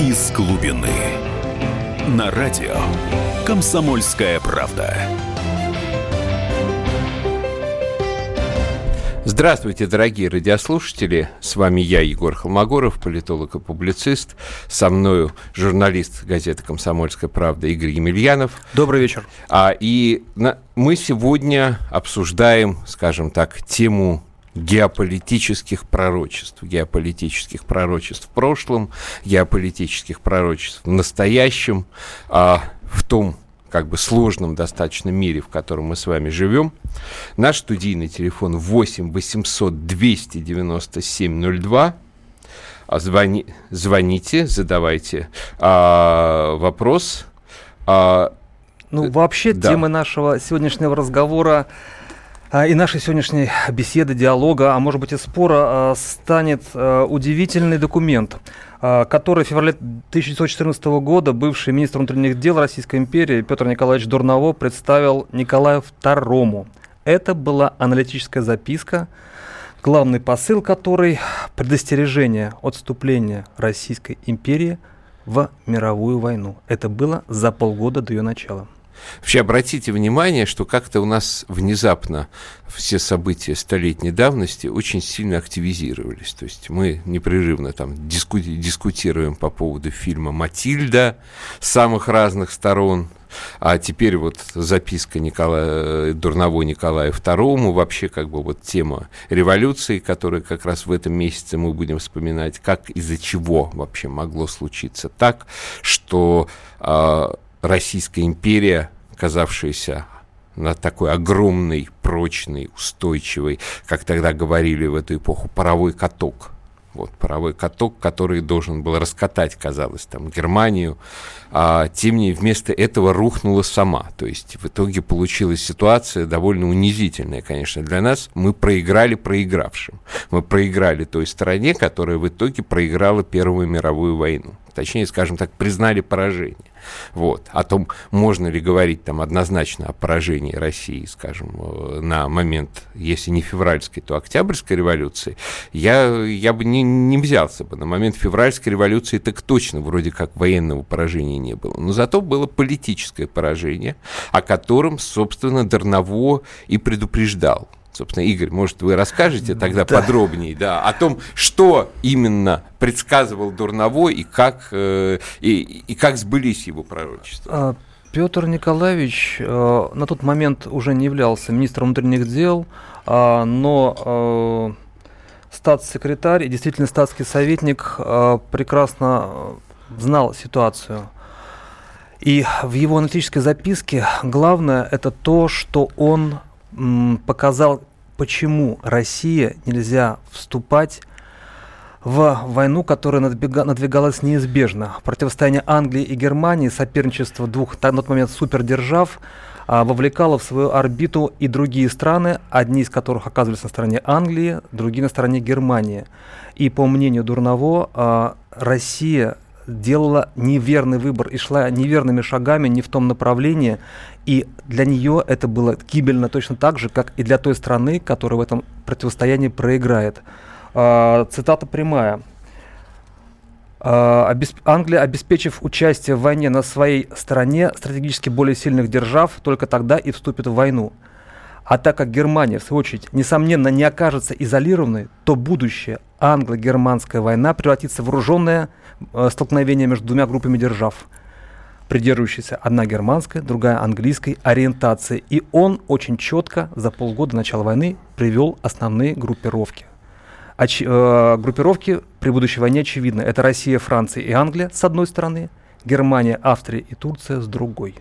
из глубины. На радио «Комсомольская правда». Здравствуйте, дорогие радиослушатели. С вами я, Егор Холмогоров, политолог и публицист. Со мною журналист газеты «Комсомольская правда» Игорь Емельянов. Добрый вечер. А, и на, мы сегодня обсуждаем, скажем так, тему геополитических пророчеств, геополитических пророчеств в прошлом, геополитических пророчеств в настоящем, а в том как бы сложном достаточно мире, в котором мы с вами живем. Наш студийный телефон 8 800 297 02. Звони, звоните, задавайте а, вопрос. А, ну, вообще, да. тема нашего сегодняшнего разговора и нашей сегодняшней беседы, диалога, а может быть и спора, а, станет а, удивительный документ, который в феврале 1914 года бывший министр внутренних дел Российской империи Петр Николаевич Дурново представил Николаю II. Это была аналитическая записка, главный посыл которой – предостережение от вступления Российской империи в мировую войну. Это было за полгода до ее начала. Вообще обратите внимание, что как-то у нас внезапно все события столетней давности очень сильно активизировались. То есть мы непрерывно там диску дискутируем по поводу фильма «Матильда» с самых разных сторон, а теперь вот записка Николая, Дурново Николаю II, вообще как бы вот тема революции, которая как раз в этом месяце мы будем вспоминать, как из-за чего вообще могло случиться так, что э, Российская империя, казавшаяся на такой огромный, прочный, устойчивый, как тогда говорили в эту эпоху, паровой каток. Вот паровой каток, который должен был раскатать, казалось, там Германию, а тем не вместо этого рухнула сама. То есть в итоге получилась ситуация довольно унизительная, конечно, для нас. Мы проиграли проигравшим. Мы проиграли той стране, которая в итоге проиграла Первую мировую войну. Точнее, скажем так, признали поражение. Вот. О том, можно ли говорить там однозначно о поражении России, скажем, э, на момент, если не февральской, то октябрьской революции, я, я бы не, не взялся бы. На момент февральской революции так точно вроде как военного поражения не было. Но зато было политическое поражение, о котором, собственно, Дарново и предупреждал. Собственно, Игорь, может, вы расскажете тогда да. подробнее да, о том, что именно предсказывал Дурновой и как, э, и, и как сбылись его пророчества? А, Петр Николаевич э, на тот момент уже не являлся министром внутренних дел, э, но э, статс-секретарь и действительно статский советник э, прекрасно знал ситуацию. И в его аналитической записке главное это то, что он показал, почему Россия нельзя вступать в войну, которая надвига, надвигалась неизбежно. Противостояние Англии и Германии, соперничество двух на тот момент супердержав, а, вовлекало в свою орбиту и другие страны, одни из которых оказывались на стороне Англии, другие на стороне Германии. И по мнению Дурново, а, Россия делала неверный выбор и шла неверными шагами не в том направлении, и для нее это было гибельно точно так же, как и для той страны, которая в этом противостоянии проиграет. А, цитата прямая. А, Англия, обеспечив участие в войне на своей стороне стратегически более сильных держав, только тогда и вступит в войну. А так как Германия, в свою очередь, несомненно, не окажется изолированной, то будущее англо-германская война превратится в вооруженное э, столкновение между двумя группами держав, придерживающейся одна германская, другая английской ориентации. И он очень четко за полгода начала войны привел основные группировки. Оч, э, группировки при будущей войне очевидны. Это Россия, Франция и Англия с одной стороны, Германия, Австрия и Турция с другой.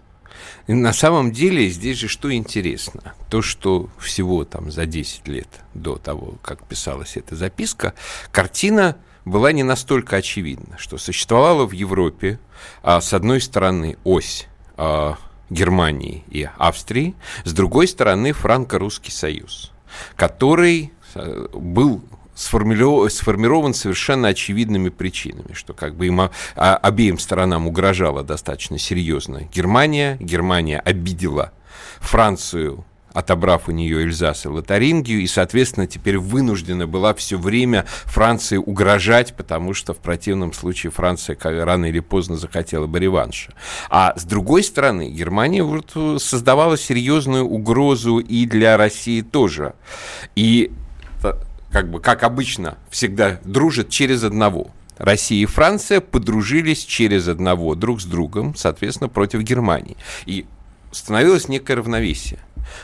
На самом деле здесь же что интересно, то, что всего там за 10 лет до того, как писалась эта записка, картина была не настолько очевидна, что существовала в Европе а, с одной стороны ось а, Германии и Австрии, с другой стороны франко-русский союз, который а, был сформирован совершенно очевидными причинами, что как бы им а, обеим сторонам угрожала достаточно серьезно Германия. Германия обидела Францию отобрав у нее Эльзас и Лотарингию, и, соответственно, теперь вынуждена была все время Франции угрожать, потому что в противном случае Франция рано или поздно захотела бы реванша. А с другой стороны, Германия вот создавала серьезную угрозу и для России тоже. И как бы, как обычно, всегда дружат через одного. Россия и Франция подружились через одного друг с другом, соответственно, против Германии. И становилось некое равновесие.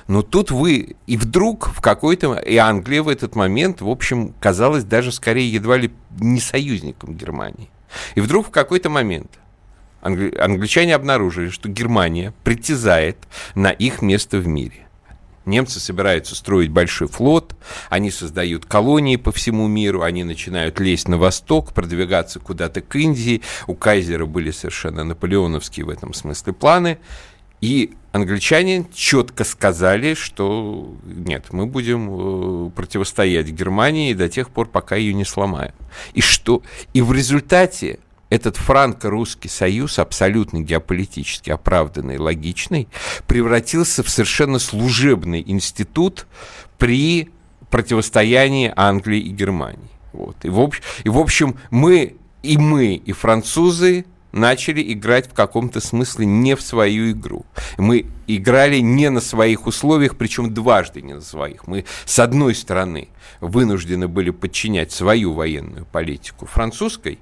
Но тут вы и вдруг в какой-то... И Англия в этот момент, в общем, казалась даже скорее едва ли не союзником Германии. И вдруг в какой-то момент англи... англичане обнаружили, что Германия притязает на их место в мире. Немцы собираются строить большой флот, они создают колонии по всему миру, они начинают лезть на восток, продвигаться куда-то к Индии. У Кайзера были совершенно наполеоновские в этом смысле планы. И англичане четко сказали, что нет, мы будем э, противостоять Германии до тех пор, пока ее не сломаем. И что? И в результате этот франко-русский союз, абсолютно геополитически оправданный, логичный, превратился в совершенно служебный институт при противостоянии Англии и Германии. Вот. И, в общем, и, в общем, мы, и мы, и французы начали играть в каком-то смысле не в свою игру. Мы играли не на своих условиях, причем дважды не на своих. Мы, с одной стороны, вынуждены были подчинять свою военную политику французской,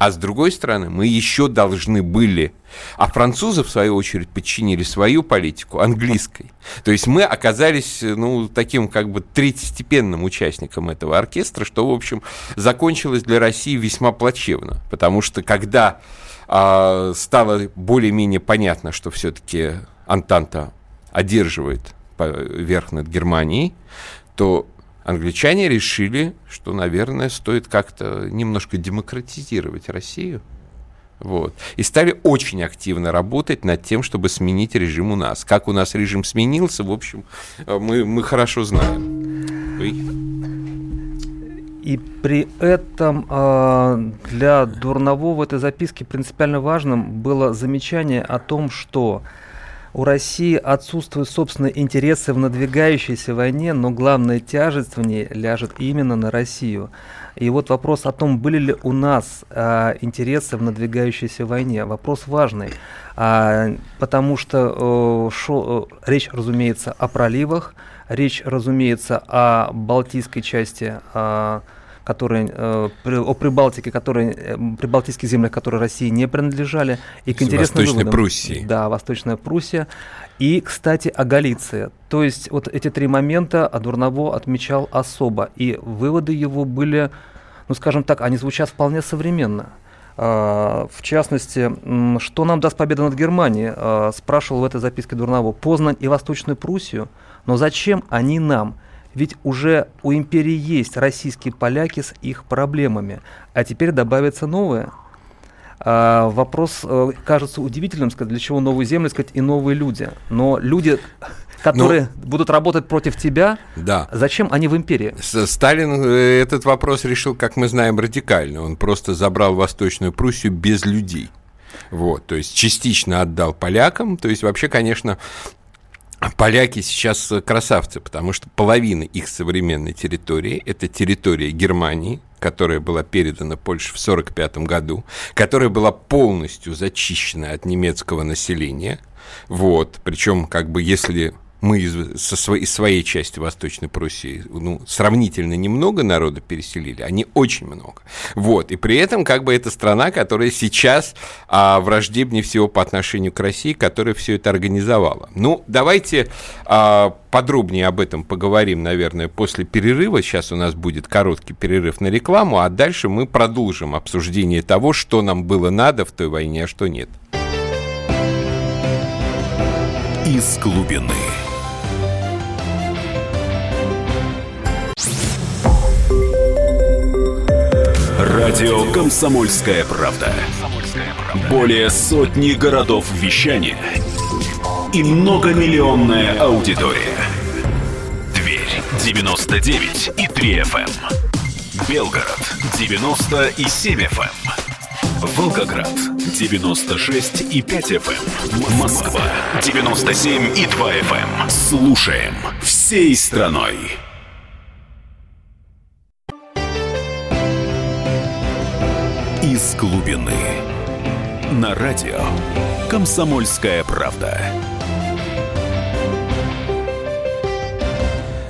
а с другой стороны, мы еще должны были, а французы, в свою очередь, подчинили свою политику английской. То есть мы оказались, ну, таким как бы третьестепенным участником этого оркестра, что, в общем, закончилось для России весьма плачевно. Потому что когда а, стало более-менее понятно, что все-таки Антанта одерживает верх над Германией, то англичане решили, что, наверное, стоит как-то немножко демократизировать Россию. Вот. И стали очень активно работать над тем, чтобы сменить режим у нас. Как у нас режим сменился, в общем, э, мы, мы хорошо знаем. И при этом э, для Дурнового в этой записке принципиально важным было замечание о том, что у России отсутствуют собственные интересы в надвигающейся войне, но главная тяжесть в ней ляжет именно на Россию. И вот вопрос о том, были ли у нас а, интересы в надвигающейся войне, вопрос важный, а, потому что э, шо, речь, разумеется, о проливах, речь, разумеется, о Балтийской части а, которые, э, о Прибалтике, которые, э, прибалтийских землях, которые России не принадлежали. И к интересным Восточной выводам. Пруссии. Да, Восточная Пруссия. И, кстати, о Галиции. То есть вот эти три момента Адурново отмечал особо. И выводы его были, ну скажем так, они звучат вполне современно. Uh, в частности, что нам даст победа над Германией, uh, спрашивал в этой записке Дурново, Познань и Восточную Пруссию, но зачем они нам? Ведь уже у империи есть российские поляки с их проблемами, а теперь добавится новое. А, вопрос э, кажется удивительным, сказать, для чего новые земли, сказать, и новые люди. Но люди, которые Но... будут работать против тебя, да. зачем они в империи? Сталин э, этот вопрос решил, как мы знаем, радикально. Он просто забрал Восточную Пруссию без людей. Вот, то есть частично отдал полякам. То есть вообще, конечно, Поляки сейчас красавцы, потому что половина их современной территории – это территория Германии, которая была передана Польше в 1945 году, которая была полностью зачищена от немецкого населения. Вот, причем, как бы, если мы из, со своей, из своей части Восточной Пруссии ну, сравнительно немного народа переселили, они очень много. Вот, и при этом как бы это страна, которая сейчас а, враждебнее всего по отношению к России, которая все это организовала. Ну, давайте а, подробнее об этом поговорим, наверное, после перерыва. Сейчас у нас будет короткий перерыв на рекламу, а дальше мы продолжим обсуждение того, что нам было надо в той войне, а что нет. Из глубины. Радио «Комсомольская правда». Более сотни городов вещания и многомиллионная аудитория. Тверь 99 и 3 FM. Эм. Белгород 97 и 7 FM. Эм. Волгоград 96 и 5 FM. Эм. Москва 97 и 2 FM. Слушаем всей страной. Глубины. На радио. Комсомольская правда.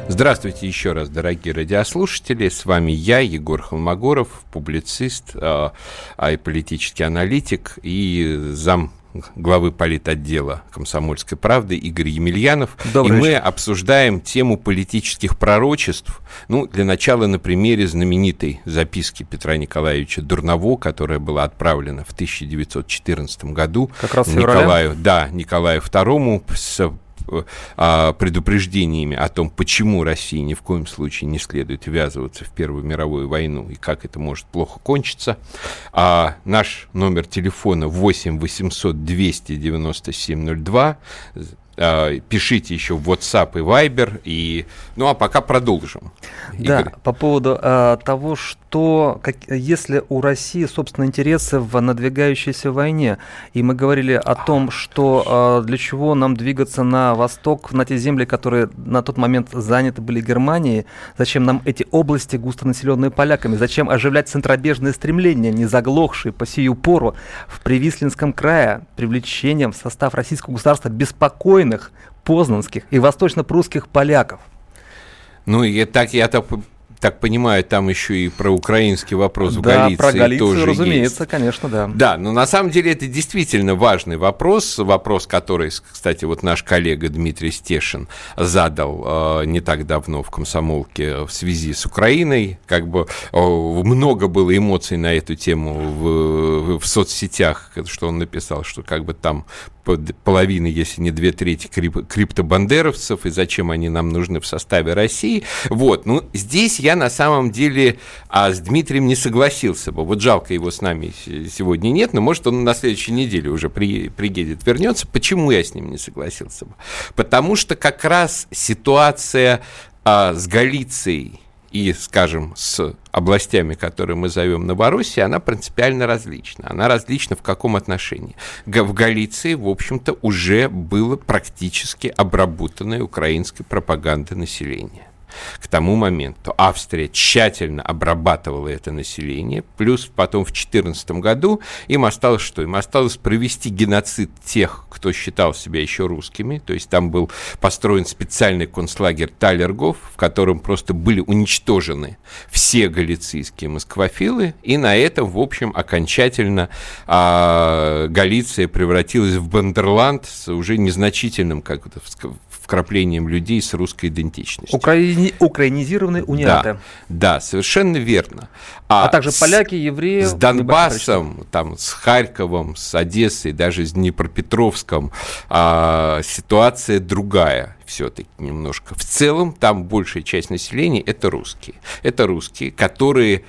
Здравствуйте еще раз, дорогие радиослушатели. С вами я, Егор Холмогоров, публицист, э, а и политический аналитик и зам главы политотдела «Комсомольской правды» Игорь Емельянов. Добрый и мы обсуждаем тему политических пророчеств. Ну, для начала на примере знаменитой записки Петра Николаевича Дурново, которая была отправлена в 1914 году как раз Николаю, да, Николаю II с а, предупреждениями о том, почему России ни в коем случае не следует ввязываться в Первую мировую войну и как это может плохо кончиться. А наш номер телефона 8 800 297 02 а, пишите еще в WhatsApp и Viber. И... Ну а пока продолжим. Да, Игорь. по поводу а, того, что как, если у России, собственно, интересы в надвигающейся войне, и мы говорили о том, что а, для чего нам двигаться на восток, на те земли, которые на тот момент заняты были Германией, зачем нам эти области, густонаселенные поляками, зачем оживлять центробежные стремления, не заглохшие по сию пору в Привислинском крае, привлечением в состав российского государства беспокойных Калиных, Познанских и восточно-прусских поляков. Ну, и так я так так понимаю, там еще и про украинский вопрос да, в Галиции про Галицию, тоже разумеется, есть. конечно, да. Да, но на самом деле это действительно важный вопрос, вопрос, который, кстати, вот наш коллега Дмитрий Стешин задал э, не так давно в комсомолке в связи с Украиной, как бы э, много было эмоций на эту тему в, в соцсетях, что он написал, что как бы там половины, если не две трети крип, криптобандеровцев, и зачем они нам нужны в составе России. Вот, ну, здесь я на самом деле а, с Дмитрием не согласился бы. Вот жалко его с нами сегодня нет, но может он на следующей неделе уже при, приедет, вернется. Почему я с ним не согласился бы? Потому что как раз ситуация а, с Галицией и, скажем, с областями, которые мы зовем Новороссией, она принципиально различна. Она различна в каком отношении? В Галиции, в общем-то, уже было практически обработанное украинской пропагандой население к тому моменту Австрия тщательно обрабатывала это население, плюс потом в 2014 году им осталось что? Им осталось провести геноцид тех, кто считал себя еще русскими, то есть там был построен специальный концлагерь Талергов, в котором просто были уничтожены все галицийские москвофилы, и на этом, в общем, окончательно а, Галиция превратилась в Бандерланд с уже незначительным, как это вкраплением людей с русской идентичностью. Украини... Украинизированные униаты. Да, да, совершенно верно. А, а также поляки, евреи. С Донбассом, там, с Харьковом, с Одессой, даже с Днепропетровском а, ситуация другая все-таки немножко. В целом там большая часть населения это русские. Это русские, которые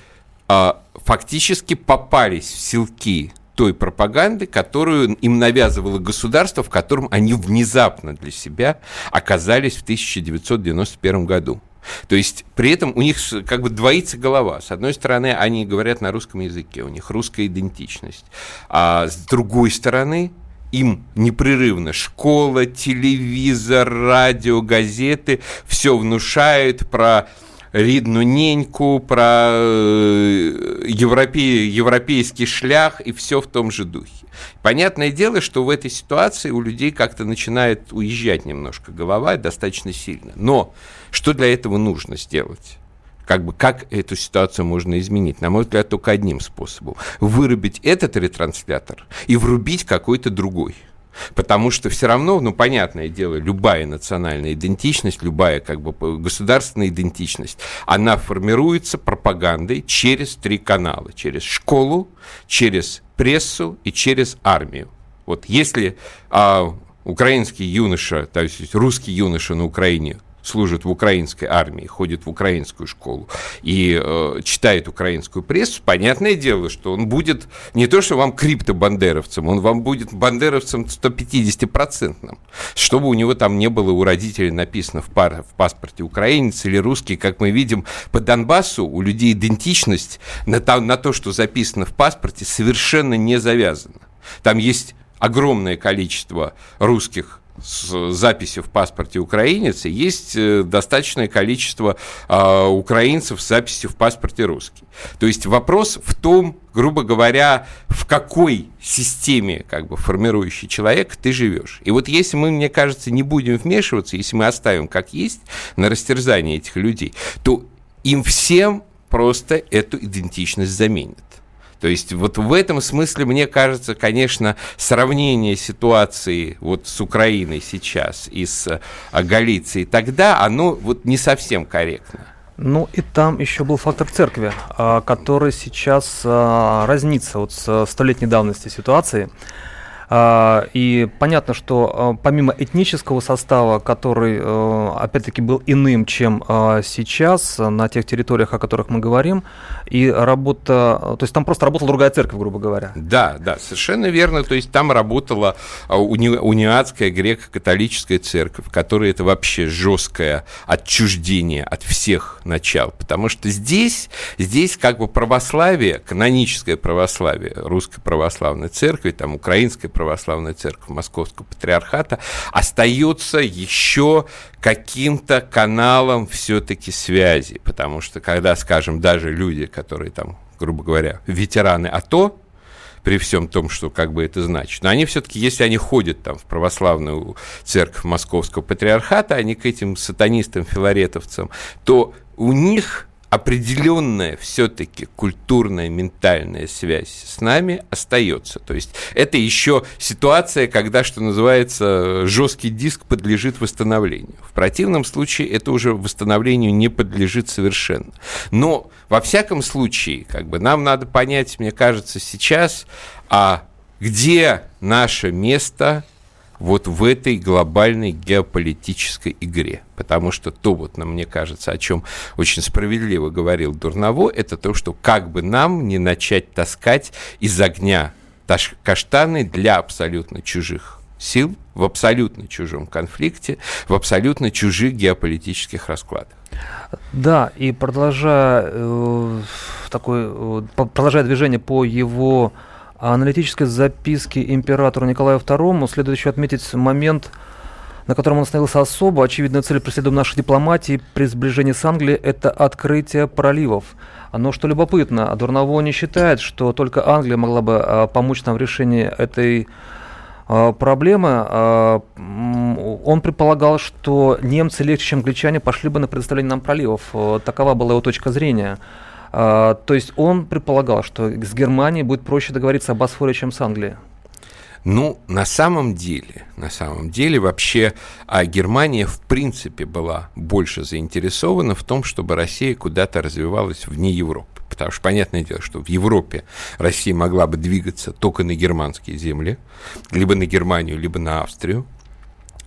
а, фактически попались в селки той пропаганды, которую им навязывало государство, в котором они внезапно для себя оказались в 1991 году. То есть при этом у них как бы двоится голова. С одной стороны, они говорят на русском языке, у них русская идентичность. А с другой стороны, им непрерывно школа, телевизор, радио, газеты все внушают про Ридну Неньку, про э, европей, европейский шлях и все в том же духе. Понятное дело, что в этой ситуации у людей как-то начинает уезжать немножко голова достаточно сильно. Но что для этого нужно сделать? как бы как эту ситуацию можно изменить? На мой взгляд, только одним способом. Вырубить этот ретранслятор и врубить какой-то другой. Потому что все равно, ну, понятное дело, любая национальная идентичность, любая как бы государственная идентичность, она формируется пропагандой через три канала. Через школу, через прессу и через армию. Вот если а, украинский юноша, то есть русский юноша на Украине служит в украинской армии, ходит в украинскую школу и э, читает украинскую прессу, понятное дело, что он будет не то, что вам криптобандеровцем, он вам будет бандеровцем 150-процентным, чтобы у него там не было у родителей написано в, пар, в паспорте украинец или русский, как мы видим по Донбассу, у людей идентичность на на то, что записано в паспорте, совершенно не завязана. Там есть огромное количество русских с записью в паспорте украинец, и есть э, достаточное количество э, украинцев с записью в паспорте русский. То есть вопрос в том, грубо говоря, в какой системе как бы формирующий человек ты живешь. И вот если мы, мне кажется, не будем вмешиваться, если мы оставим как есть на растерзание этих людей, то им всем просто эту идентичность заменят. То есть вот в этом смысле, мне кажется, конечно, сравнение ситуации вот с Украиной сейчас и с а, Галицией тогда, оно вот не совсем корректно. Ну и там еще был фактор церкви, а, который сейчас а, разнится вот с столетней давности ситуации. А, и понятно, что а, помимо этнического состава, который, а, опять-таки, был иным, чем сейчас на тех территориях, о которых мы говорим, и работа, то есть там просто работала другая церковь, грубо говоря. Да, да, совершенно верно. То есть там работала уни, униатская греко-католическая церковь, которая это вообще жесткое отчуждение от всех начал. Потому что здесь, здесь как бы православие, каноническое православие русской православной церкви, там украинской православной православная церковь Московского патриархата остается еще каким-то каналом все-таки связи, потому что когда, скажем, даже люди, которые там, грубо говоря, ветераны АТО, при всем том, что как бы это значит. Но они все-таки, если они ходят там в православную церковь Московского патриархата, они к этим сатанистам, филаретовцам, то у них определенная все-таки культурная, ментальная связь с нами остается. То есть это еще ситуация, когда, что называется, жесткий диск подлежит восстановлению. В противном случае это уже восстановлению не подлежит совершенно. Но во всяком случае, как бы нам надо понять, мне кажется, сейчас, а где наше место вот в этой глобальной геополитической игре. Потому что то, вот, мне кажется, о чем очень справедливо говорил Дурново, это то, что как бы нам не начать таскать из огня каштаны для абсолютно чужих сил в абсолютно чужом конфликте, в абсолютно чужих геополитических раскладах. Да, и продолжая, э, такой, э, продолжая движение по его аналитической записке императору Николаю II следует еще отметить момент, на котором он остановился особо. Очевидная цель преследуем нашей дипломатии при сближении с Англией – это открытие проливов. Но что любопытно, Дурново не считает, что только Англия могла бы а, помочь нам в решении этой а, проблемы. А, он предполагал, что немцы легче, чем англичане, пошли бы на предоставление нам проливов. Такова была его точка зрения. А, то есть он предполагал, что с Германией будет проще договориться о Босфоре, чем с Англией. Ну, на самом деле, на самом деле вообще а Германия в принципе была больше заинтересована в том, чтобы Россия куда-то развивалась вне Европы. Потому что понятное дело, что в Европе Россия могла бы двигаться только на германские земли, либо на Германию, либо на Австрию.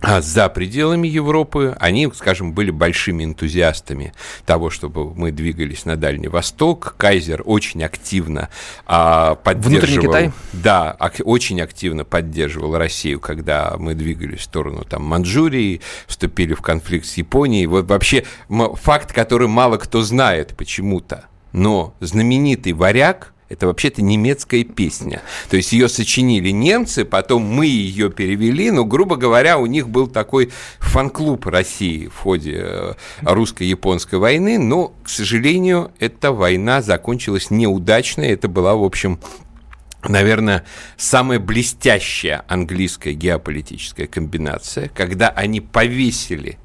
А за пределами Европы они, скажем, были большими энтузиастами того, чтобы мы двигались на Дальний Восток. Кайзер очень активно а, поддерживал... Внутренний Китай? Да, ак- очень активно поддерживал Россию, когда мы двигались в сторону там, Манчжурии, вступили в конфликт с Японией. Вот вообще факт, который мало кто знает почему-то, но знаменитый варяг – это вообще-то немецкая песня. То есть ее сочинили немцы, потом мы ее перевели, но, грубо говоря, у них был такой фан-клуб России в ходе э, русско-японской войны, но, к сожалению, эта война закончилась неудачно. Это была, в общем, наверное, самая блестящая английская геополитическая комбинация, когда они повесили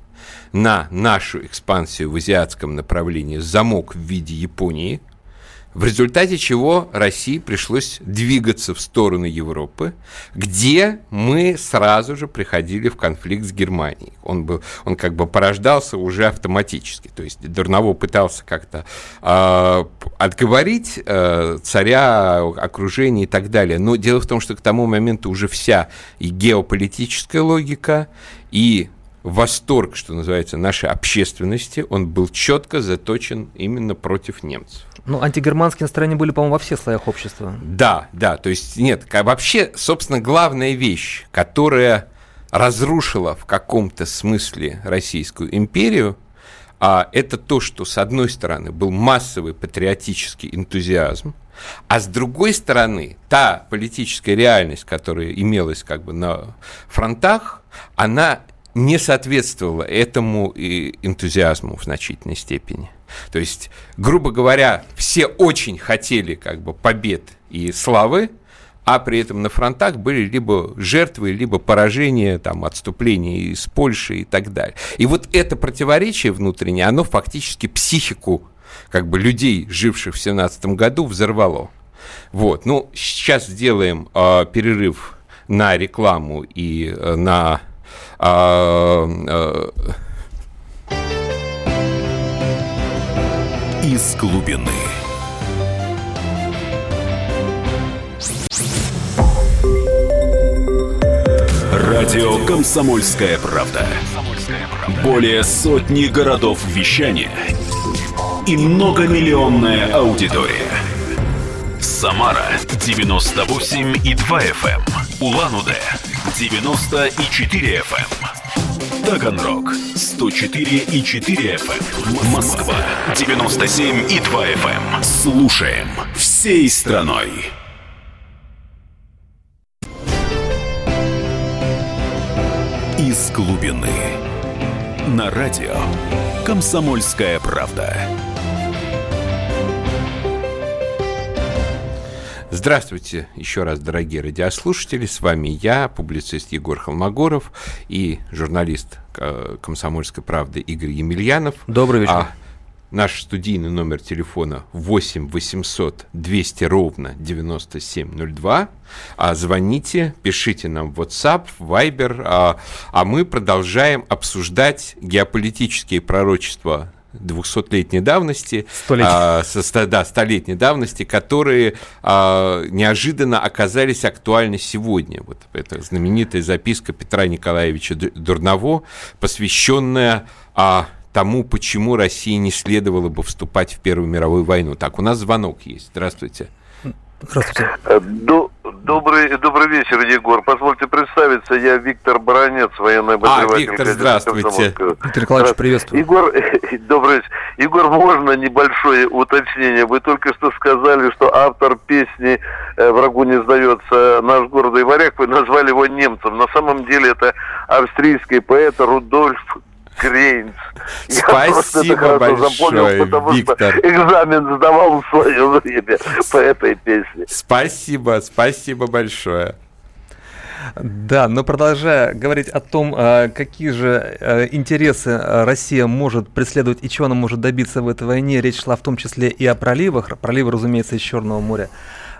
на нашу экспансию в азиатском направлении замок в виде Японии – в результате чего России пришлось двигаться в сторону Европы, где мы сразу же приходили в конфликт с Германией. Он, был, он как бы порождался уже автоматически. То есть Дурново пытался как-то э, отговорить э, царя, окружение и так далее. Но дело в том, что к тому моменту уже вся и геополитическая логика, и восторг, что называется, нашей общественности, он был четко заточен именно против немцев. Ну, антигерманские настроения были, по-моему, во всех слоях общества. Да, да, то есть нет, вообще, собственно, главная вещь, которая разрушила в каком-то смысле Российскую империю, а, это то, что, с одной стороны, был массовый патриотический энтузиазм, а с другой стороны, та политическая реальность, которая имелась как бы на фронтах, она не соответствовала этому энтузиазму в значительной степени. То есть, грубо говоря, все очень хотели как бы побед и славы, а при этом на фронтах были либо жертвы, либо поражения, там, отступления из Польши и так далее. И вот это противоречие внутреннее, оно фактически психику как бы людей, живших в 17 году, взорвало. Вот, ну, сейчас сделаем э, перерыв на рекламу и э, на... Э, э, Из глубины. Радио «Комсомольская правда». Более сотни городов вещания и многомиллионная аудитория. Самара 98 и 2 FM. Эм. Улан-Удэ 94 FM. Эм. Таганрог 104 и 4 FM. Эм. Москва 97 и 2 FM. Слушаем всей страной. Из глубины. На радио «Комсомольская правда». Здравствуйте еще раз, дорогие радиослушатели. С вами я, публицист Егор Холмогоров и журналист э, «Комсомольской правды» Игорь Емельянов. Добрый вечер. А Наш студийный номер телефона 8 800 200 ровно 9702. А звоните, пишите нам в WhatsApp, Viber, а, а мы продолжаем обсуждать геополитические пророчества 200-летней давности, а, со, да, столетней давности, которые а, неожиданно оказались актуальны сегодня. Вот эта знаменитая записка Петра Николаевича Дурново, посвященная а, тому, почему России не следовало бы вступать в Первую мировую войну. Так, у нас звонок есть. Здравствуйте. Здравствуйте. Э, добрый, добрый вечер, Егор. Позвольте представиться, я Виктор Баранец, военный обозреватель. А, Виктор, здравствуйте. Виктор Николаевич, приветствую. Егор, добрый вечер. Егор, можно небольшое уточнение? Вы только что сказали, что автор песни э, «Врагу не сдается наш гордый варяг», вы назвали его немцем. На самом деле это австрийский поэт Рудольф Грейнс. Спасибо большое, запомнил, потому Виктор. Что экзамен сдавал в свое время по этой песне. Спасибо, спасибо большое. Да, но продолжая говорить о том, а, какие же а, интересы Россия может преследовать и чего она может добиться в этой войне, речь шла в том числе и о проливах. Проливы, разумеется, из Черного моря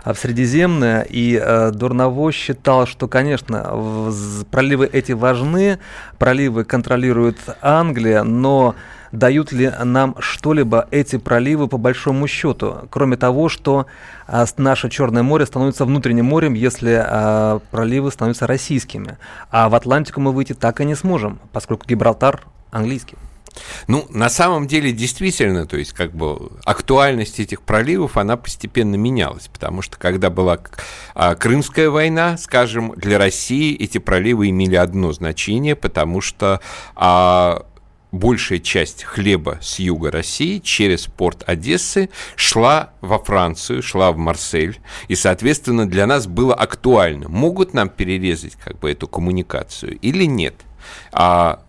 в Средиземное, и э, Дурново считал, что, конечно, проливы эти важны, проливы контролирует Англия, но дают ли нам что-либо эти проливы по большому счету, кроме того, что а, наше Черное море становится внутренним морем, если а, проливы становятся российскими, а в Атлантику мы выйти так и не сможем, поскольку Гибралтар английский. Ну, на самом деле, действительно, то есть, как бы, актуальность этих проливов, она постепенно менялась, потому что, когда была а, Крымская война, скажем, для России эти проливы имели одно значение, потому что а, большая часть хлеба с юга России через порт Одессы шла во Францию, шла в Марсель, и, соответственно, для нас было актуально, могут нам перерезать как бы эту коммуникацию или нет. А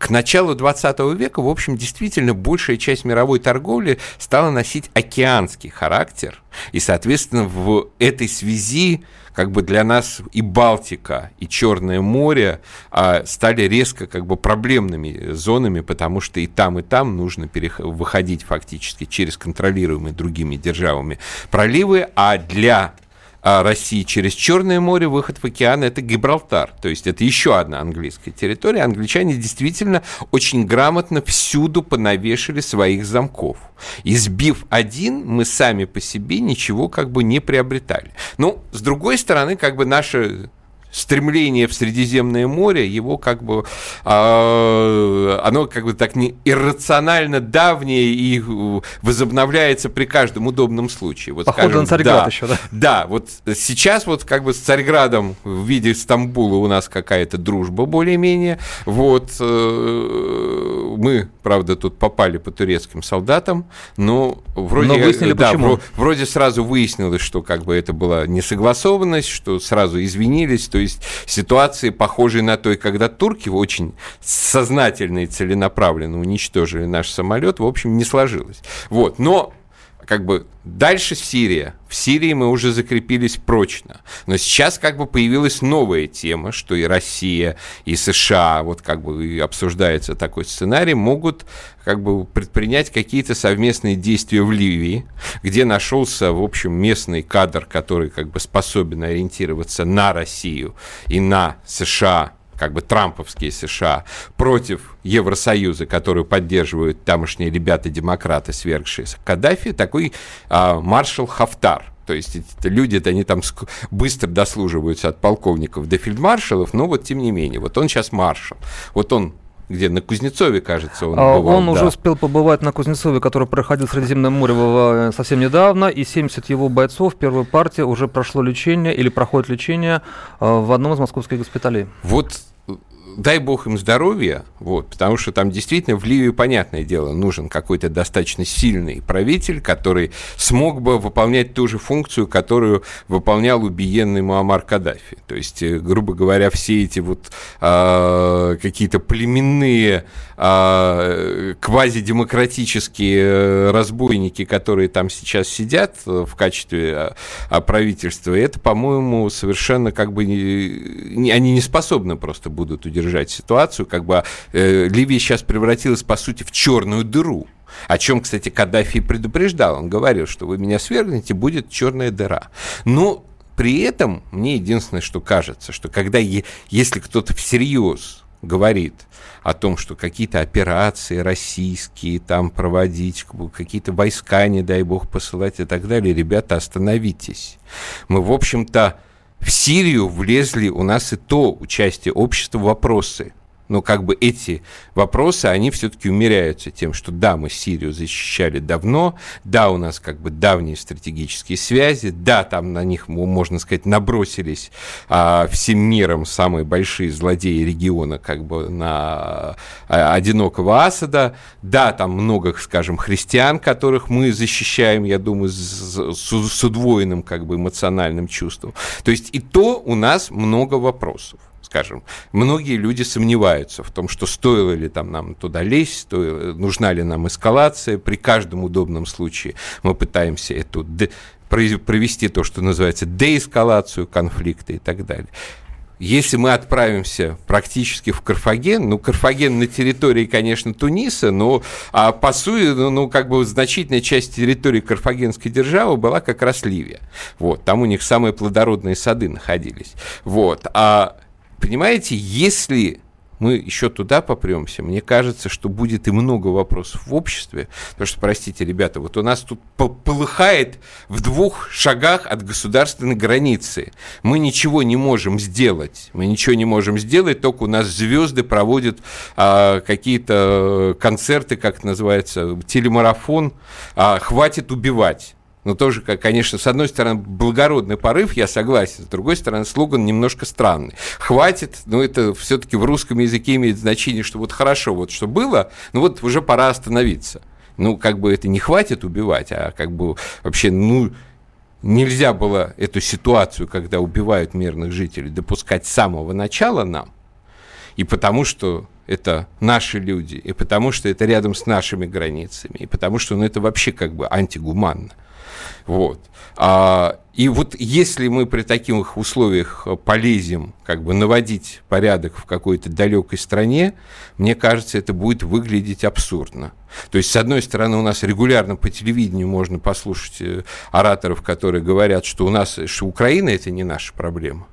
к началу 20 века, в общем, действительно большая часть мировой торговли стала носить океанский характер. И, соответственно, в этой связи как бы для нас и Балтика, и Черное море а, стали резко как бы проблемными зонами, потому что и там, и там нужно перех... выходить фактически через контролируемые другими державами проливы, а для России через Черное море, выход в океан – это Гибралтар. То есть это еще одна английская территория. Англичане действительно очень грамотно всюду понавешали своих замков. Избив один, мы сами по себе ничего как бы не приобретали. Ну, с другой стороны, как бы наша стремление в Средиземное море, его как бы, э, оно как бы так не иррационально давнее и возобновляется при каждом удобном случае. Вот, Похоже скажем, на Царьград да, еще, да? Да, вот сейчас вот как бы с Царьградом в виде Стамбула у нас какая-то дружба более-менее. Вот э, мы, правда, тут попали по турецким солдатам, но вроде... Но выяснили, да, почему. Вроде сразу выяснилось, что как бы это была несогласованность, что сразу извинились, то есть ситуации, похожие на той, когда турки очень сознательно и целенаправленно уничтожили наш самолет, в общем, не сложилось. Вот, но как бы дальше Сирия. В Сирии мы уже закрепились прочно. Но сейчас как бы появилась новая тема, что и Россия, и США, вот как бы обсуждается такой сценарий, могут как бы предпринять какие-то совместные действия в Ливии, где нашелся, в общем, местный кадр, который как бы способен ориентироваться на Россию и на США как бы трамповские США, против Евросоюза, которую поддерживают тамошние ребята-демократы, свергшиеся Каддафи, такой а, маршал Хафтар. То есть эти люди, они там быстро дослуживаются от полковников до фельдмаршалов, но вот тем не менее, вот он сейчас маршал. Вот он где на Кузнецове, кажется, он а, бывал. Он да. уже успел побывать на Кузнецове, который проходил в Средиземном море э, совсем недавно, и 70 его бойцов первой партии уже прошло лечение или проходит лечение э, в одном из московских госпиталей. Вот дай бог им здоровья, вот, потому что там действительно в Ливии, понятное дело, нужен какой-то достаточно сильный правитель, который смог бы выполнять ту же функцию, которую выполнял убиенный Муаммар Каддафи. То есть, э, грубо говоря, все эти вот э, какие-то племенные э, квазидемократические разбойники, которые там сейчас сидят в качестве э, правительства, это, по-моему, совершенно как бы не, они не способны просто будут удержать ситуацию, как бы э, Ливия сейчас превратилась, по сути, в черную дыру. О чем, кстати, Каддафи предупреждал. Он говорил, что вы меня свергнете, будет черная дыра. Но при этом мне единственное, что кажется, что когда, если кто-то всерьез говорит о том, что какие-то операции российские там проводить, какие-то войска, не дай бог, посылать и так далее, ребята, остановитесь. Мы, в общем-то, в Сирию влезли у нас и то участие общества вопросы но как бы эти вопросы, они все-таки умеряются тем, что да, мы Сирию защищали давно, да, у нас как бы давние стратегические связи, да, там на них, можно сказать, набросились а, всем миром самые большие злодеи региона как бы на а, одинокого Асада, да, там много, скажем, христиан, которых мы защищаем, я думаю, с, с, с удвоенным как бы эмоциональным чувством. То есть и то у нас много вопросов скажем. Многие люди сомневаются в том, что стоило ли там нам туда лезть, стоило, нужна ли нам эскалация. При каждом удобном случае мы пытаемся эту провести то, что называется деэскалацию конфликта и так далее. Если мы отправимся практически в Карфаген, ну, Карфаген на территории, конечно, Туниса, но а, по сути, ну, ну, как бы значительная часть территории Карфагенской державы была как раз Ливия. Вот, там у них самые плодородные сады находились. Вот, а понимаете, если мы еще туда попремся, мне кажется, что будет и много вопросов в обществе, потому что, простите, ребята, вот у нас тут полыхает в двух шагах от государственной границы. Мы ничего не можем сделать, мы ничего не можем сделать, только у нас звезды проводят а, какие-то концерты, как это называется, телемарафон, а, хватит убивать. Ну, тоже, конечно, с одной стороны, благородный порыв, я согласен, с другой стороны, слоган немножко странный. Хватит, ну, это все-таки в русском языке имеет значение, что вот хорошо, вот что было, ну, вот уже пора остановиться. Ну, как бы это не хватит убивать, а как бы вообще, ну, нельзя было эту ситуацию, когда убивают мирных жителей, допускать с самого начала нам, и потому что это наши люди, и потому что это рядом с нашими границами, и потому что ну, это вообще как бы антигуманно. Вот. А, и вот если мы при таких условиях полезем как бы наводить порядок в какой-то далекой стране, мне кажется, это будет выглядеть абсурдно. То есть, с одной стороны, у нас регулярно по телевидению можно послушать э, ораторов, которые говорят, что у нас, что Украина это не наша проблема.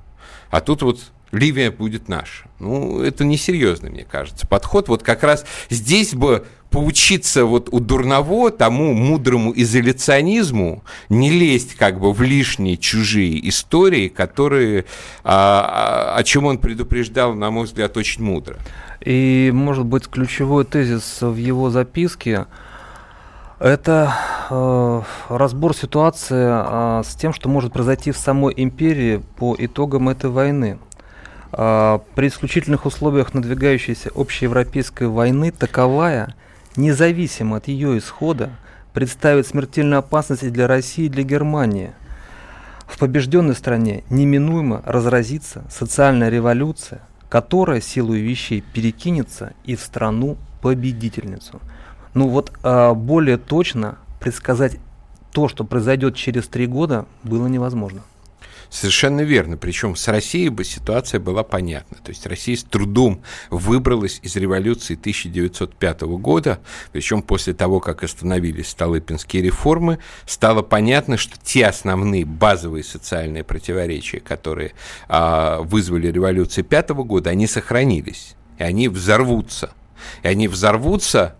А тут вот Ливия будет наша. Ну, это несерьезный, мне кажется, подход. Вот как раз здесь бы поучиться вот у Дурново тому мудрому изоляционизму, не лезть как бы в лишние чужие истории, которые, а, а, о чем он предупреждал, на мой взгляд, очень мудро. И, может быть, ключевой тезис в его записке это э, разбор ситуации э, с тем, что может произойти в самой империи по итогам этой войны. Э, при исключительных условиях надвигающейся общеевропейской войны таковая, независимо от ее исхода, представит смертельную опасность для России и для Германии. В побежденной стране неминуемо разразится социальная революция, которая силой вещей перекинется и в страну-победительницу. Ну вот а, более точно предсказать то, что произойдет через три года, было невозможно. Совершенно верно. Причем с Россией бы ситуация была понятна. То есть Россия с трудом выбралась из революции 1905 года, причем после того, как остановились Столыпинские реформы, стало понятно, что те основные базовые социальные противоречия, которые а, вызвали революцию 5 года, они сохранились, и они взорвутся. И они взорвутся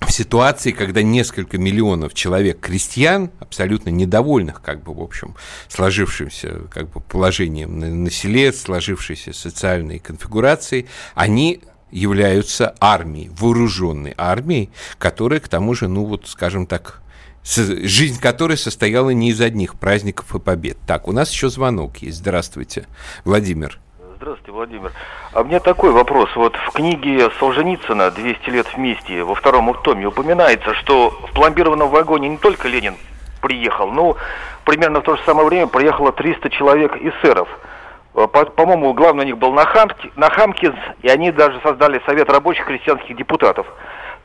в ситуации, когда несколько миллионов человек, крестьян, абсолютно недовольных, как бы, в общем, сложившимся как бы, положением на, на селе, сложившейся социальной конфигурацией, они являются армией, вооруженной армией, которая, к тому же, ну вот, скажем так, жизнь которой состояла не из одних праздников и побед. Так, у нас еще звонок есть. Здравствуйте, Владимир. Здравствуйте, Владимир. А мне такой вопрос. Вот в книге Солженицына «200 лет вместе» во втором томе упоминается, что в пломбированном вагоне не только Ленин приехал, но примерно в то же самое время приехало 300 человек эсеров. Э, по-моему, главный у них был Нахамки, Нахамкинс, и они даже создали Совет рабочих крестьянских депутатов.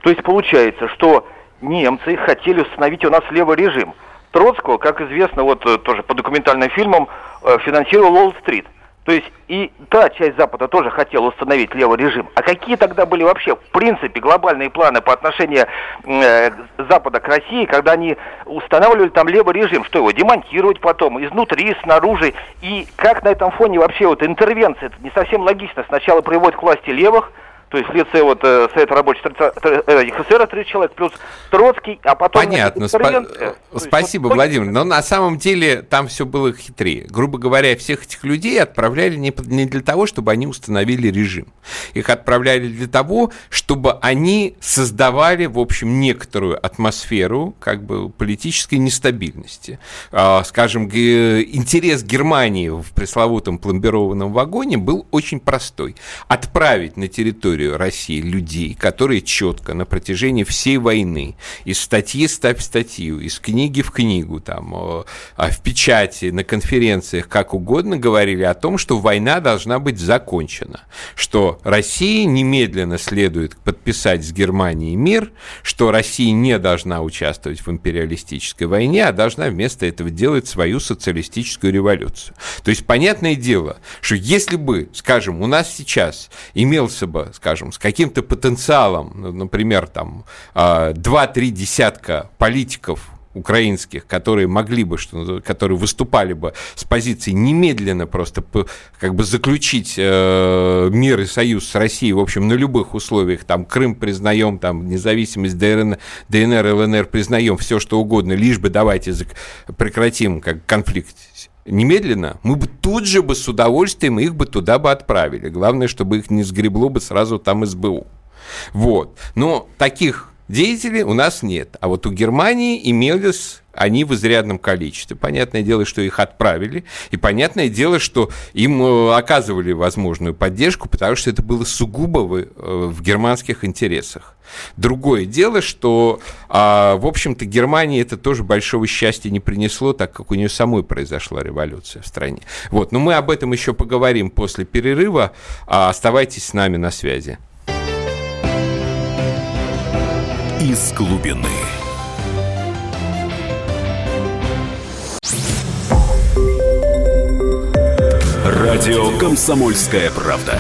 То есть получается, что немцы хотели установить у нас левый режим. Троцкого, как известно, вот э, тоже по документальным фильмам, э, финансировал Уолл-стрит. То есть и та часть Запада тоже хотела установить левый режим. А какие тогда были вообще, в принципе, глобальные планы по отношению э, Запада к России, когда они устанавливали там левый режим? Что его демонтировать потом, изнутри, снаружи? И как на этом фоне вообще вот интервенция, это не совсем логично. Сначала приводит к власти левых, то есть лице вот э, Совета рабочих э, ХСР 30 человек, плюс Троцкий, а потом... Понятно, спа- спасибо, есть, Владимир. Но на самом деле там все было хитрее. Грубо говоря, всех этих людей отправляли не, не для того, чтобы они установили режим. Их отправляли для того, чтобы они создавали, в общем, некоторую атмосферу как бы политической нестабильности. А, скажем, интерес Германии в пресловутом пломбированном вагоне был очень простой. Отправить на территорию территорию России людей, которые четко на протяжении всей войны из статьи ставь статью, из книги в книгу, там, а в печати, на конференциях, как угодно, говорили о том, что война должна быть закончена, что России немедленно следует подписать с Германией мир, что Россия не должна участвовать в империалистической войне, а должна вместо этого делать свою социалистическую революцию. То есть, понятное дело, что если бы, скажем, у нас сейчас имелся бы, скажем, скажем, с каким-то потенциалом, ну, например, там 2-3 а, десятка политиков украинских, которые могли бы, что, которые выступали бы с позиции немедленно просто как бы заключить э, мир и союз с Россией, в общем, на любых условиях, там Крым признаем, там независимость ДНР, ДНР ЛНР признаем, все что угодно, лишь бы давайте прекратим как конфликт немедленно, мы бы тут же бы с удовольствием их бы туда бы отправили. Главное, чтобы их не сгребло бы сразу там СБУ. Вот. Но таких деятелей у нас нет. А вот у Германии имелись они в изрядном количестве. Понятное дело, что их отправили, и понятное дело, что им э, оказывали возможную поддержку, потому что это было сугубо в, э, германских интересах. Другое дело, что, а, в общем-то, Германии это тоже большого счастья не принесло, так как у нее самой произошла революция в стране. Вот, но мы об этом еще поговорим после перерыва. А, оставайтесь с нами на связи. Из глубины. Радио «Комсомольская правда».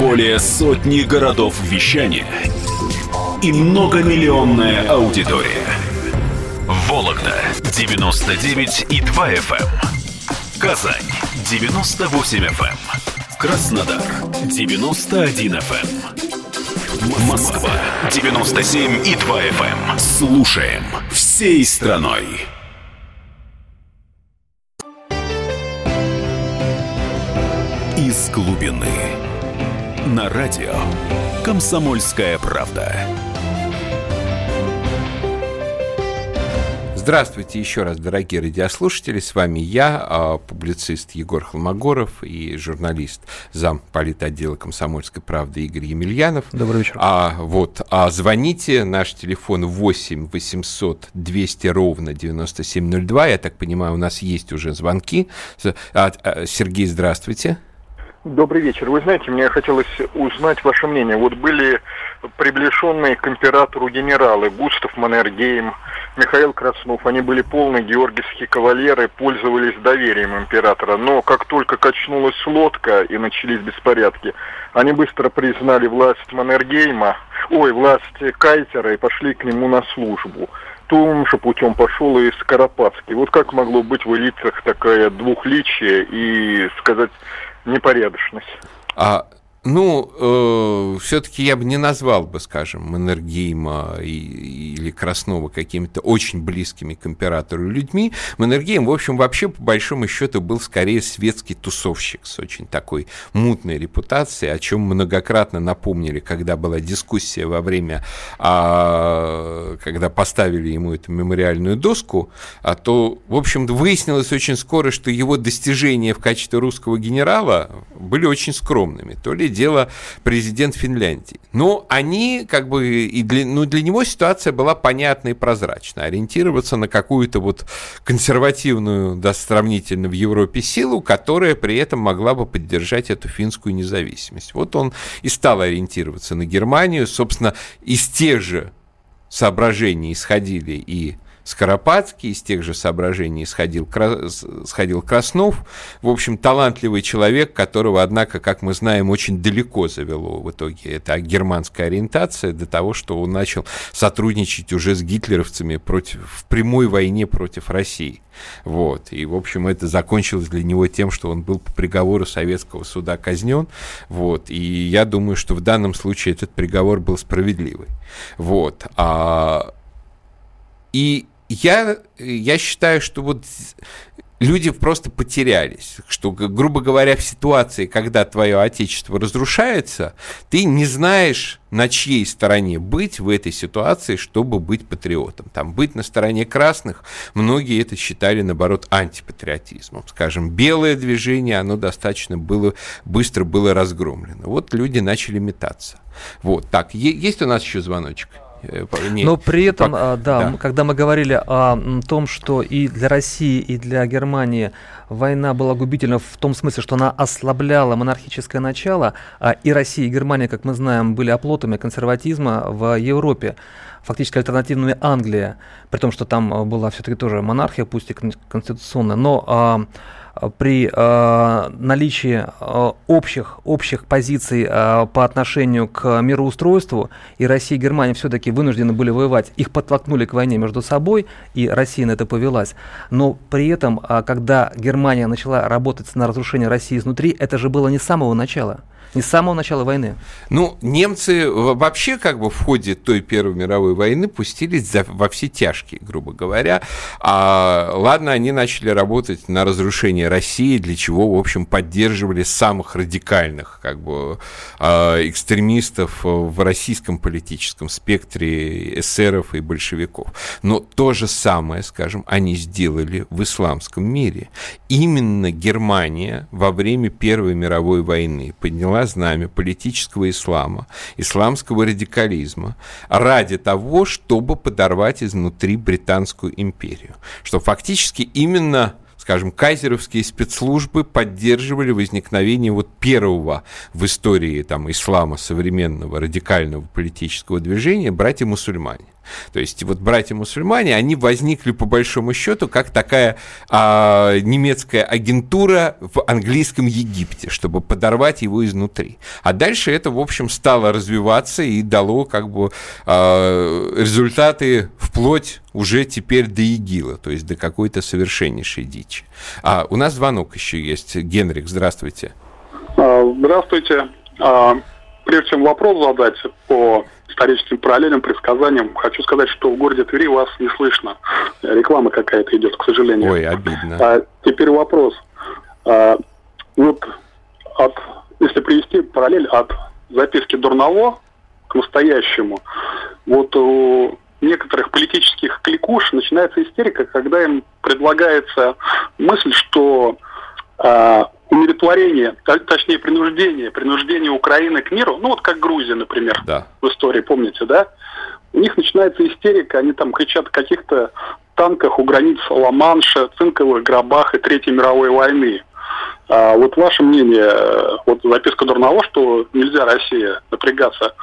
Более сотни городов вещания и многомиллионная аудитория. Вологда 99 и 2 FM. Эм. Казань 98 FM. Краснодар 91 FM. Москва 97 и 2 FM. Слушаем всей страной. Из глубины. На радио «Комсомольская правда». Здравствуйте еще раз, дорогие радиослушатели. С вами я, а, публицист Егор Холмогоров и журналист, зам политотдела «Комсомольской правды» Игорь Емельянов. Добрый вечер. А, вот, а звоните, наш телефон 8 800 200 ровно 9702. Я так понимаю, у нас есть уже звонки. А, а, Сергей, здравствуйте. Добрый вечер. Вы знаете, мне хотелось узнать ваше мнение. Вот были приближенные к императору генералы Густав Маннергейм, Михаил Краснов. Они были полные георгиевские кавалеры, пользовались доверием императора. Но как только качнулась лодка и начались беспорядки, они быстро признали власть Маннергейма, ой, власть Кайтера и пошли к нему на службу том же путем пошел и Скоропадский. Вот как могло быть в элитах такая двухличие и сказать непорядочность. А ну, э, все-таки я бы не назвал бы, скажем, Маннергейма и, или Краснова какими-то очень близкими к императору людьми. Маннергейм, в общем, вообще, по большому счету, был скорее светский тусовщик с очень такой мутной репутацией, о чем многократно напомнили, когда была дискуссия во время, а, когда поставили ему эту мемориальную доску, а то, в общем, выяснилось очень скоро, что его достижения в качестве русского генерала были очень скромными. То ли дело президент Финляндии. Но они, как бы, и для, ну, для него ситуация была понятна и прозрачна. Ориентироваться на какую-то вот консервативную, да, сравнительно в Европе силу, которая при этом могла бы поддержать эту финскую независимость. Вот он и стал ориентироваться на Германию. Собственно, из тех же соображений исходили и Скоропадский, из тех же соображений сходил, сходил Краснов. В общем, талантливый человек, которого, однако, как мы знаем, очень далеко завело в итоге эта германская ориентация до того, что он начал сотрудничать уже с гитлеровцами против, в прямой войне против России. Вот. И, в общем, это закончилось для него тем, что он был по приговору советского суда казнен. Вот. И я думаю, что в данном случае этот приговор был справедливый. Вот. А... И я, я считаю, что вот люди просто потерялись, что, грубо говоря, в ситуации, когда твое отечество разрушается, ты не знаешь, на чьей стороне быть в этой ситуации, чтобы быть патриотом. Там быть на стороне красных, многие это считали, наоборот, антипатриотизмом. Скажем, белое движение, оно достаточно было, быстро было разгромлено. Вот люди начали метаться. Вот, так, есть у нас еще звоночек? Э, не, Но при этом, пока, да, да, когда мы говорили о том, что и для России, и для Германии война была губительна в том смысле, что она ослабляла монархическое начало, а и Россия, и Германия, как мы знаем, были оплотами консерватизма в Европе фактически альтернативными Англия, при том, что там была все-таки тоже монархия, пусть и конституционная, но а, при э, наличии э, общих, общих позиций э, по отношению к мироустройству, и Россия и Германия все-таки вынуждены были воевать, их подтолкнули к войне между собой, и Россия на это повелась. Но при этом, э, когда Германия начала работать на разрушение России изнутри, это же было не с самого начала не с самого начала войны. Ну, немцы вообще как бы в ходе той Первой мировой войны пустились за, во все тяжкие, грубо говоря. А, ладно, они начали работать на разрушение России, для чего, в общем, поддерживали самых радикальных как бы а, экстремистов в российском политическом спектре эсеров и большевиков. Но то же самое, скажем, они сделали в исламском мире. Именно Германия во время Первой мировой войны подняла знамя политического ислама, исламского радикализма ради того, чтобы подорвать изнутри Британскую империю. Что фактически именно скажем, кайзеровские спецслужбы поддерживали возникновение вот первого в истории там, ислама современного радикального политического движения братья-мусульмане. То есть вот братья-мусульмане, они возникли по большому счету как такая а, немецкая агентура в английском Египте, чтобы подорвать его изнутри. А дальше это, в общем, стало развиваться и дало как бы а, результаты вплоть уже теперь до ИГИЛа, то есть до какой-то совершеннейшей дичи. А у нас звонок еще есть. Генрик, здравствуйте. А, здравствуйте. А, прежде чем вопрос задать по историческим параллелям, предсказаниям, хочу сказать, что в городе Твери вас не слышно. Реклама какая-то идет, к сожалению. Ой, обидно. А, теперь вопрос. А, вот от, если привести параллель от записки Дурново к настоящему, вот у некоторых политических кликуш начинается истерика, когда им предлагается мысль, что а, умиротворение, точнее принуждение, принуждение Украины к миру, ну вот как Грузия, например, да. в истории, помните, да? У них начинается истерика, они там кричат о каких-то танках у границ Ла-Манша, цинковых гробах и Третьей мировой войны. А вот ваше мнение, вот записка Дурного, что нельзя Россия напрягаться,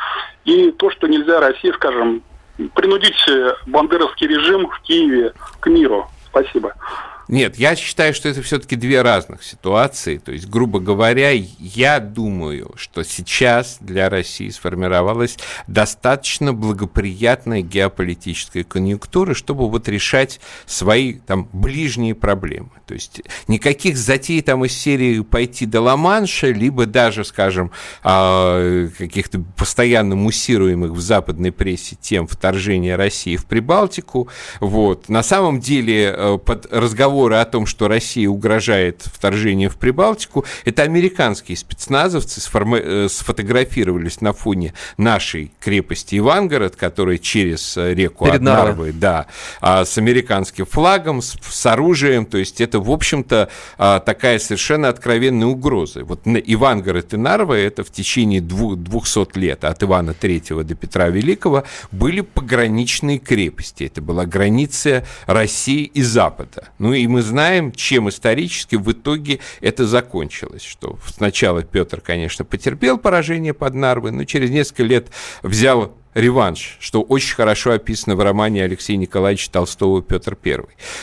и то, что нельзя России, скажем, принудить бандеровский режим в Киеве к миру. Спасибо. Нет, я считаю, что это все-таки две разных ситуации. То есть, грубо говоря, я думаю, что сейчас для России сформировалась достаточно благоприятная геополитическая конъюнктура, чтобы вот решать свои там ближние проблемы. То есть никаких затей там из серии пойти до Ла-Манша, либо даже, скажем, а, каких-то постоянно муссируемых в западной прессе тем вторжения России в Прибалтику. Вот. На самом деле э, под разговор разговоры о том, что Россия угрожает вторжением в Прибалтику, это американские спецназовцы сформи... Э, сфотографировались на фоне нашей крепости Ивангород, которая через э, реку Перед Нарвой, да, а, с американским флагом, с, с оружием, то есть это, в общем-то, а, такая совершенно откровенная угроза. Вот Ивангород и Нарва это в течение двух, 200 лет, от Ивана III до Петра Великого, были пограничные крепости. Это была граница России и Запада. Ну и и мы знаем, чем исторически в итоге это закончилось. Что сначала Петр, конечно, потерпел поражение под Нарвой, но через несколько лет взял реванш, что очень хорошо описано в романе Алексея Николаевича Толстого «Петр I».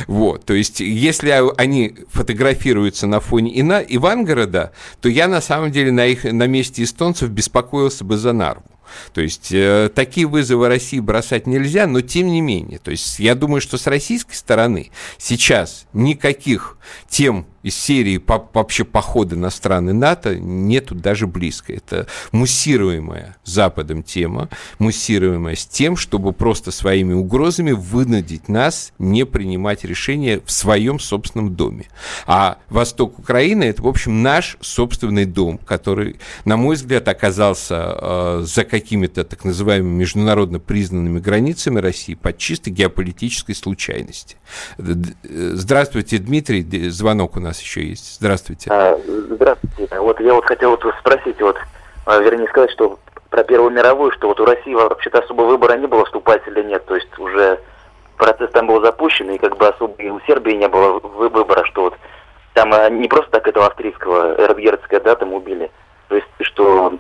Вот, то есть, если они фотографируются на фоне Ивангорода, то я на самом деле на, их, на месте эстонцев беспокоился бы за Нарву. То есть э, такие вызовы России бросать нельзя, но тем не менее. То есть я думаю, что с российской стороны сейчас никаких тем из серии вообще похода на страны НАТО нету даже близко. Это муссируемая Западом тема, муссируемая с тем, чтобы просто своими угрозами вынудить нас не принимать решения в своем собственном доме. А восток Украины – это, в общем, наш собственный дом, который, на мой взгляд, оказался э, за какими-то так называемыми международно признанными границами России под чисто геополитической случайности. Здравствуйте, Дмитрий, звонок у нас еще есть. Здравствуйте. А, здравствуйте. Вот я вот хотел вот спросить, вот, а, вернее сказать, что про Первую мировую, что вот у России вообще-то особо выбора не было, вступать или нет. То есть уже процесс там был запущен, и как бы особо и у Сербии не было выбора, что вот там а, не просто так этого австрийского Эрдгерцкая, да, там убили. То есть, что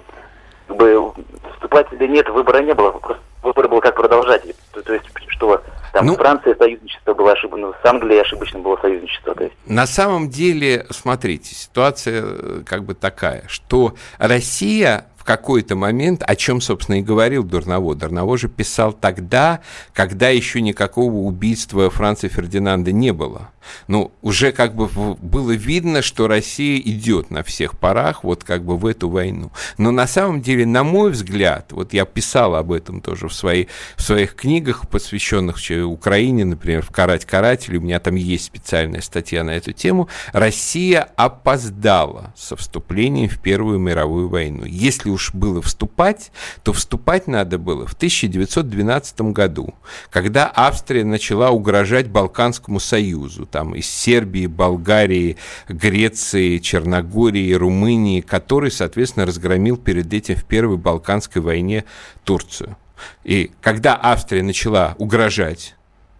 как бы вступать или нет, выбора не было, просто выбор был как продолжать. То, то есть, что там ну, Франция союзничество было ошибочно, с Англией ошибочно было союзничество. То есть. На самом деле, смотрите, ситуация э, как бы такая, что Россия в какой-то момент, о чем, собственно, и говорил Дурново. Дурново же писал тогда, когда еще никакого убийства Франца Фердинанда не было. Ну, уже как бы было видно, что Россия идет на всех парах вот как бы в эту войну. Но на самом деле, на мой взгляд, вот я писал об этом тоже в, своей, в своих книгах, посвященных Украине, например, в «Карать каратель», у меня там есть специальная статья на эту тему, Россия опоздала со вступлением в Первую мировую войну. Если уж было вступать, то вступать надо было в 1912 году, когда Австрия начала угрожать Балканскому союзу, там из Сербии, Болгарии, Греции, Черногории, Румынии, который, соответственно, разгромил перед этим в Первой Балканской войне Турцию. И когда Австрия начала угрожать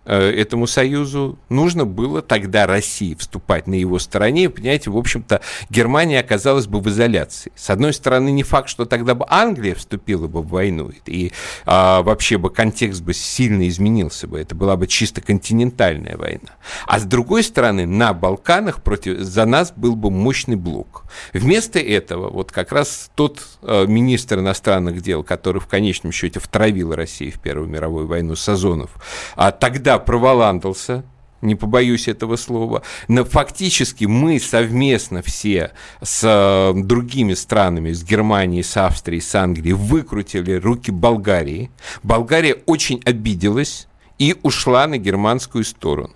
этому союзу, нужно было тогда России вступать на его стороне. Понимаете, в общем-то, Германия оказалась бы в изоляции. С одной стороны, не факт, что тогда бы Англия вступила бы в войну, и а, вообще бы контекст бы сильно изменился бы. Это была бы чисто континентальная война. А с другой стороны, на Балканах против, за нас был бы мощный блок. Вместо этого, вот как раз тот э, министр иностранных дел, который в конечном счете втравил Россию в Первую мировую войну, Сазонов, а тогда проволандался, не побоюсь этого слова, но фактически мы совместно все с э, другими странами, с Германией, с Австрией, с Англией, выкрутили руки Болгарии. Болгария очень обиделась и ушла на германскую сторону.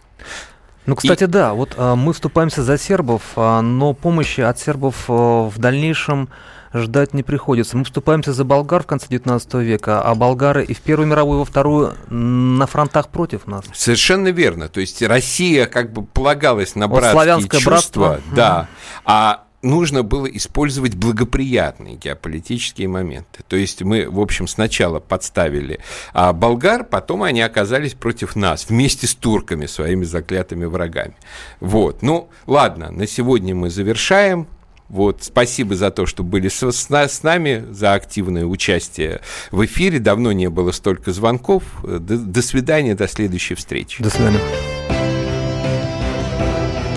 Ну, кстати, и... да, вот а, мы вступаемся за сербов, а, но помощи от сербов а, в дальнейшем ждать не приходится. Мы вступаемся за болгар в конце 19 века, а болгары и в Первую мировую, и во Вторую на фронтах против нас. Совершенно верно. То есть Россия как бы полагалась на братские вот чувства, братство. да, а нужно было использовать благоприятные геополитические моменты. То есть мы, в общем, сначала подставили а болгар, потом они оказались против нас вместе с турками, своими заклятыми врагами. Вот. Ну, ладно, на сегодня мы завершаем. Вот, спасибо за то, что были с, с, с нами, за активное участие в эфире. Давно не было столько звонков. До, до свидания, до следующей встречи. До свидания.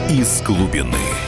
Из глубины.